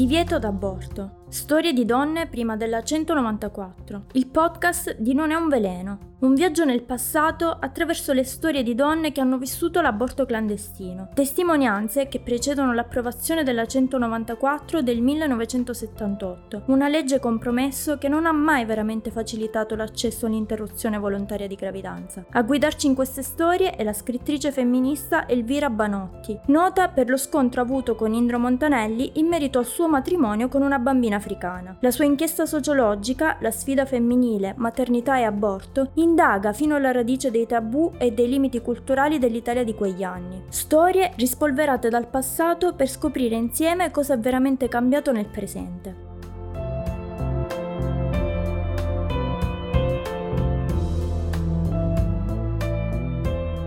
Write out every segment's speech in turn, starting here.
Divieto d'aborto. Storie di donne prima della 194. Il podcast di Non è un veleno. Un viaggio nel passato attraverso le storie di donne che hanno vissuto l'aborto clandestino. Testimonianze che precedono l'approvazione della 194 del 1978, una legge compromesso che non ha mai veramente facilitato l'accesso all'interruzione volontaria di gravidanza. A guidarci in queste storie è la scrittrice femminista Elvira Banotti, nota per lo scontro avuto con Indro Montanelli in merito al suo matrimonio con una bambina africana. La sua inchiesta sociologica, La sfida femminile, maternità e aborto, indaga fino alla radice dei tabù e dei limiti culturali dell'Italia di quegli anni. Storie rispolverate dal passato per scoprire insieme cosa è veramente cambiato nel presente.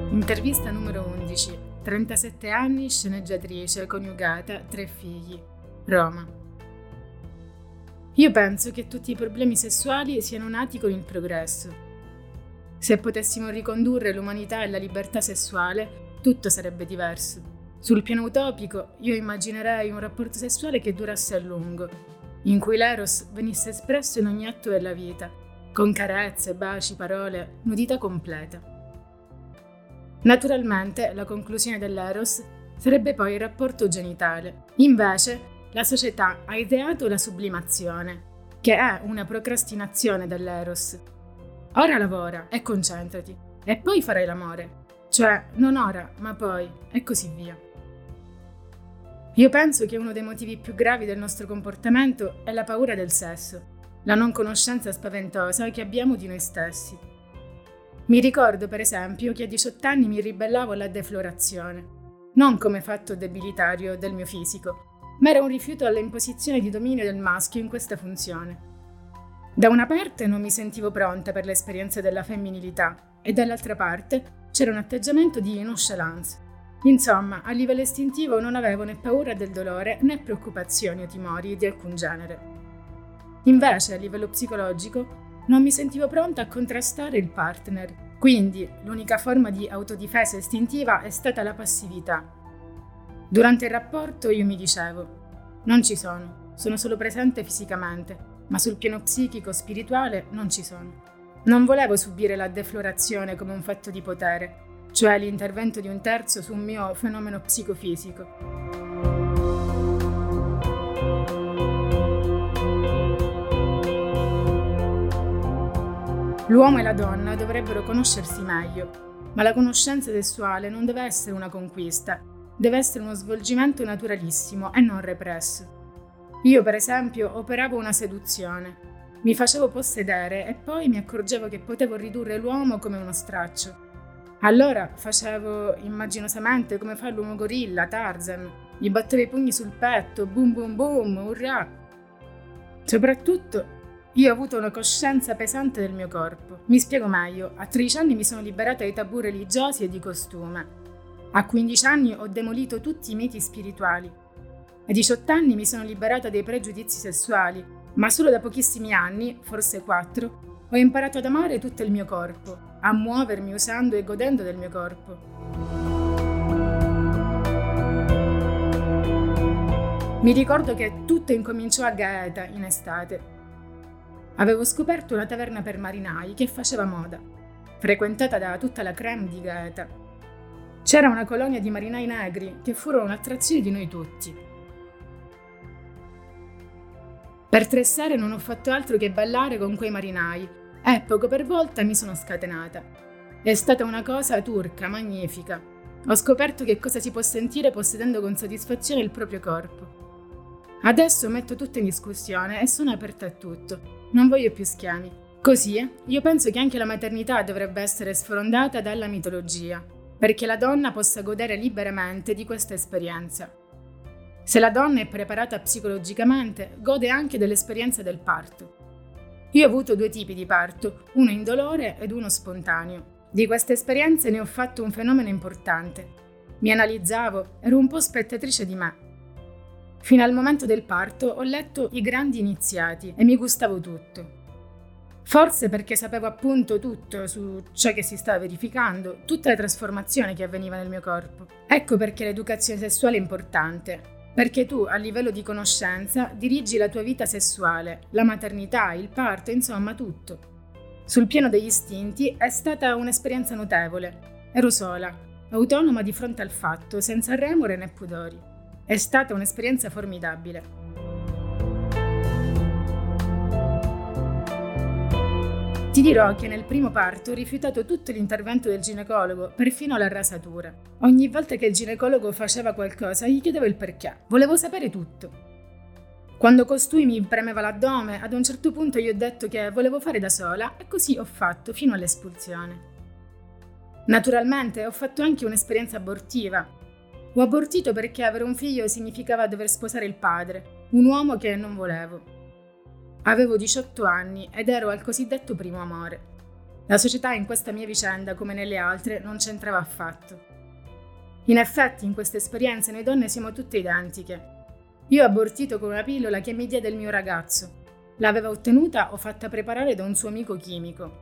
Intervista numero 11. 37 anni, sceneggiatrice, coniugata, tre figli. Roma. Io penso che tutti i problemi sessuali siano nati con il progresso. Se potessimo ricondurre l'umanità e la libertà sessuale, tutto sarebbe diverso. Sul piano utopico, io immaginerei un rapporto sessuale che durasse a lungo, in cui l'eros venisse espresso in ogni atto della vita, con carezze, baci, parole, nudità completa. Naturalmente, la conclusione dell'eros sarebbe poi il rapporto genitale. Invece, la società ha ideato la sublimazione, che è una procrastinazione dell'eros. Ora lavora e concentrati, e poi farai l'amore. Cioè, non ora, ma poi, e così via. Io penso che uno dei motivi più gravi del nostro comportamento è la paura del sesso, la non conoscenza spaventosa che abbiamo di noi stessi. Mi ricordo, per esempio, che a 18 anni mi ribellavo alla deflorazione, non come fatto debilitario del mio fisico, ma era un rifiuto all'imposizione di dominio del maschio in questa funzione. Da una parte non mi sentivo pronta per l'esperienza della femminilità e dall'altra parte c'era un atteggiamento di nonchalance. Insomma, a livello istintivo non avevo né paura del dolore né preoccupazioni o timori di alcun genere. Invece, a livello psicologico, non mi sentivo pronta a contrastare il partner, quindi l'unica forma di autodifesa istintiva è stata la passività, Durante il rapporto io mi dicevo, non ci sono, sono solo presente fisicamente, ma sul piano psichico-spirituale non ci sono. Non volevo subire la deflorazione come un fatto di potere, cioè l'intervento di un terzo su un mio fenomeno psicofisico. L'uomo e la donna dovrebbero conoscersi meglio, ma la conoscenza sessuale non deve essere una conquista, deve essere uno svolgimento naturalissimo e non represso. Io, per esempio, operavo una seduzione. Mi facevo possedere e poi mi accorgevo che potevo ridurre l'uomo come uno straccio. Allora facevo immaginosamente come fa l'uomo gorilla, Tarzan. Gli battevo i pugni sul petto, boom boom boom, urrà. Soprattutto io ho avuto una coscienza pesante del mio corpo. Mi spiego meglio, a 13 anni mi sono liberata dai tabù religiosi e di costume. A 15 anni ho demolito tutti i miti spirituali. A 18 anni mi sono liberata dai pregiudizi sessuali, ma solo da pochissimi anni, forse 4, ho imparato ad amare tutto il mio corpo, a muovermi usando e godendo del mio corpo. Mi ricordo che tutto incominciò a Gaeta in estate. Avevo scoperto una taverna per marinai che faceva moda, frequentata da tutta la creme di Gaeta c'era una colonia di marinai negri che furono un'attrazione di noi tutti. Per tre sere non ho fatto altro che ballare con quei marinai e poco per volta mi sono scatenata. È stata una cosa turca, magnifica. Ho scoperto che cosa si può sentire possedendo con soddisfazione il proprio corpo. Adesso metto tutto in discussione e sono aperta a tutto. Non voglio più schemi. Così, io penso che anche la maternità dovrebbe essere sfrondata dalla mitologia perché la donna possa godere liberamente di questa esperienza. Se la donna è preparata psicologicamente, gode anche dell'esperienza del parto. Io ho avuto due tipi di parto, uno indolore ed uno spontaneo. Di queste esperienze ne ho fatto un fenomeno importante. Mi analizzavo, ero un po' spettatrice di me. Fino al momento del parto ho letto I grandi iniziati e mi gustavo tutto. Forse perché sapevo appunto tutto su ciò che si stava verificando, tutta la trasformazione che avveniva nel mio corpo. Ecco perché l'educazione sessuale è importante. perché tu a livello di conoscenza dirigi la tua vita sessuale, la maternità, il parto, insomma tutto. Sul piano degli istinti è stata un'esperienza notevole. Ero sola, autonoma di fronte al fatto, senza remore né pudori. È stata un'esperienza formidabile. Ti dirò che nel primo parto ho rifiutato tutto l'intervento del ginecologo, perfino la rasatura. Ogni volta che il ginecologo faceva qualcosa gli chiedevo il perché. Volevo sapere tutto. Quando costui mi premeva l'addome, ad un certo punto gli ho detto che volevo fare da sola e così ho fatto fino all'espulsione. Naturalmente ho fatto anche un'esperienza abortiva. Ho abortito perché avere un figlio significava dover sposare il padre, un uomo che non volevo. Avevo 18 anni ed ero al cosiddetto primo amore. La società in questa mia vicenda, come nelle altre, non c'entrava affatto. In effetti, in queste esperienze noi donne siamo tutte identiche. Io ho abortito con una pillola che mi diede il mio ragazzo. L'aveva ottenuta o fatta preparare da un suo amico chimico.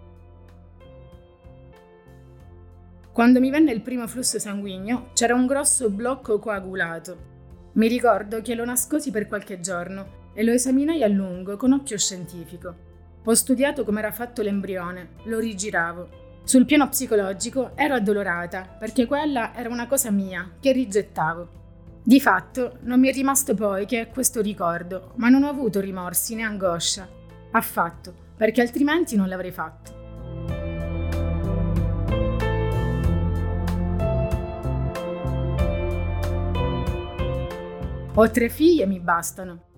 Quando mi venne il primo flusso sanguigno, c'era un grosso blocco coagulato. Mi ricordo che lo nascosi per qualche giorno e lo esaminai a lungo con occhio scientifico. Ho studiato come era fatto l'embrione, lo rigiravo. Sul piano psicologico ero addolorata perché quella era una cosa mia che rigettavo. Di fatto non mi è rimasto poi che questo ricordo, ma non ho avuto rimorsi né angoscia. Affatto, perché altrimenti non l'avrei fatto. Ho tre figlie e mi bastano.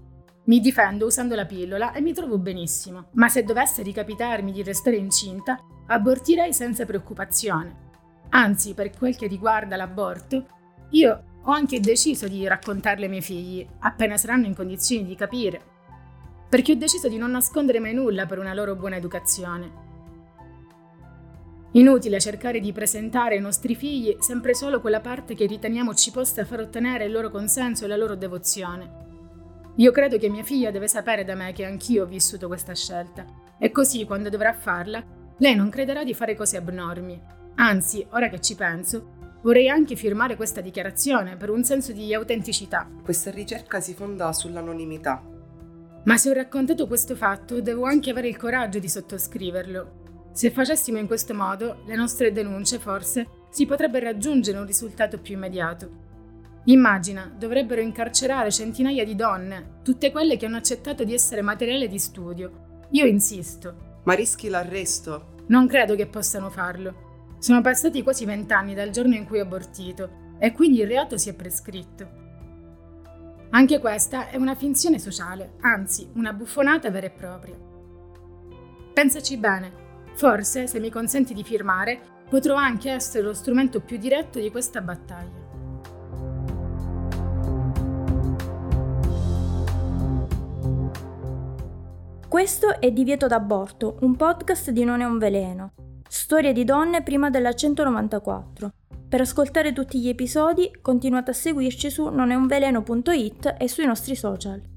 Mi difendo usando la pillola e mi trovo benissimo, ma se dovesse ricapitarmi di restare incinta, abortirei senza preoccupazione. Anzi, per quel che riguarda l'aborto, io ho anche deciso di raccontarle ai miei figli, appena saranno in condizioni di capire, perché ho deciso di non nascondere mai nulla per una loro buona educazione. Inutile cercare di presentare ai nostri figli sempre solo quella parte che riteniamo ci possa far ottenere il loro consenso e la loro devozione. Io credo che mia figlia deve sapere da me che anch'io ho vissuto questa scelta e così quando dovrà farla, lei non crederà di fare cose abnormi. Anzi, ora che ci penso, vorrei anche firmare questa dichiarazione per un senso di autenticità. Questa ricerca si fonda sull'anonimità. Ma se ho raccontato questo fatto, devo anche avere il coraggio di sottoscriverlo. Se facessimo in questo modo, le nostre denunce forse si potrebbe raggiungere un risultato più immediato. Immagina, dovrebbero incarcerare centinaia di donne, tutte quelle che hanno accettato di essere materiale di studio. Io insisto. Ma rischi l'arresto? Non credo che possano farlo. Sono passati quasi vent'anni dal giorno in cui ho abortito e quindi il reato si è prescritto. Anche questa è una finzione sociale, anzi una buffonata vera e propria. Pensaci bene, forse se mi consenti di firmare potrò anche essere lo strumento più diretto di questa battaglia. Questo è Divieto d'aborto, un podcast di Non è un veleno. Storie di donne prima della 194. Per ascoltare tutti gli episodi continuate a seguirci su noneunveleno.it e sui nostri social.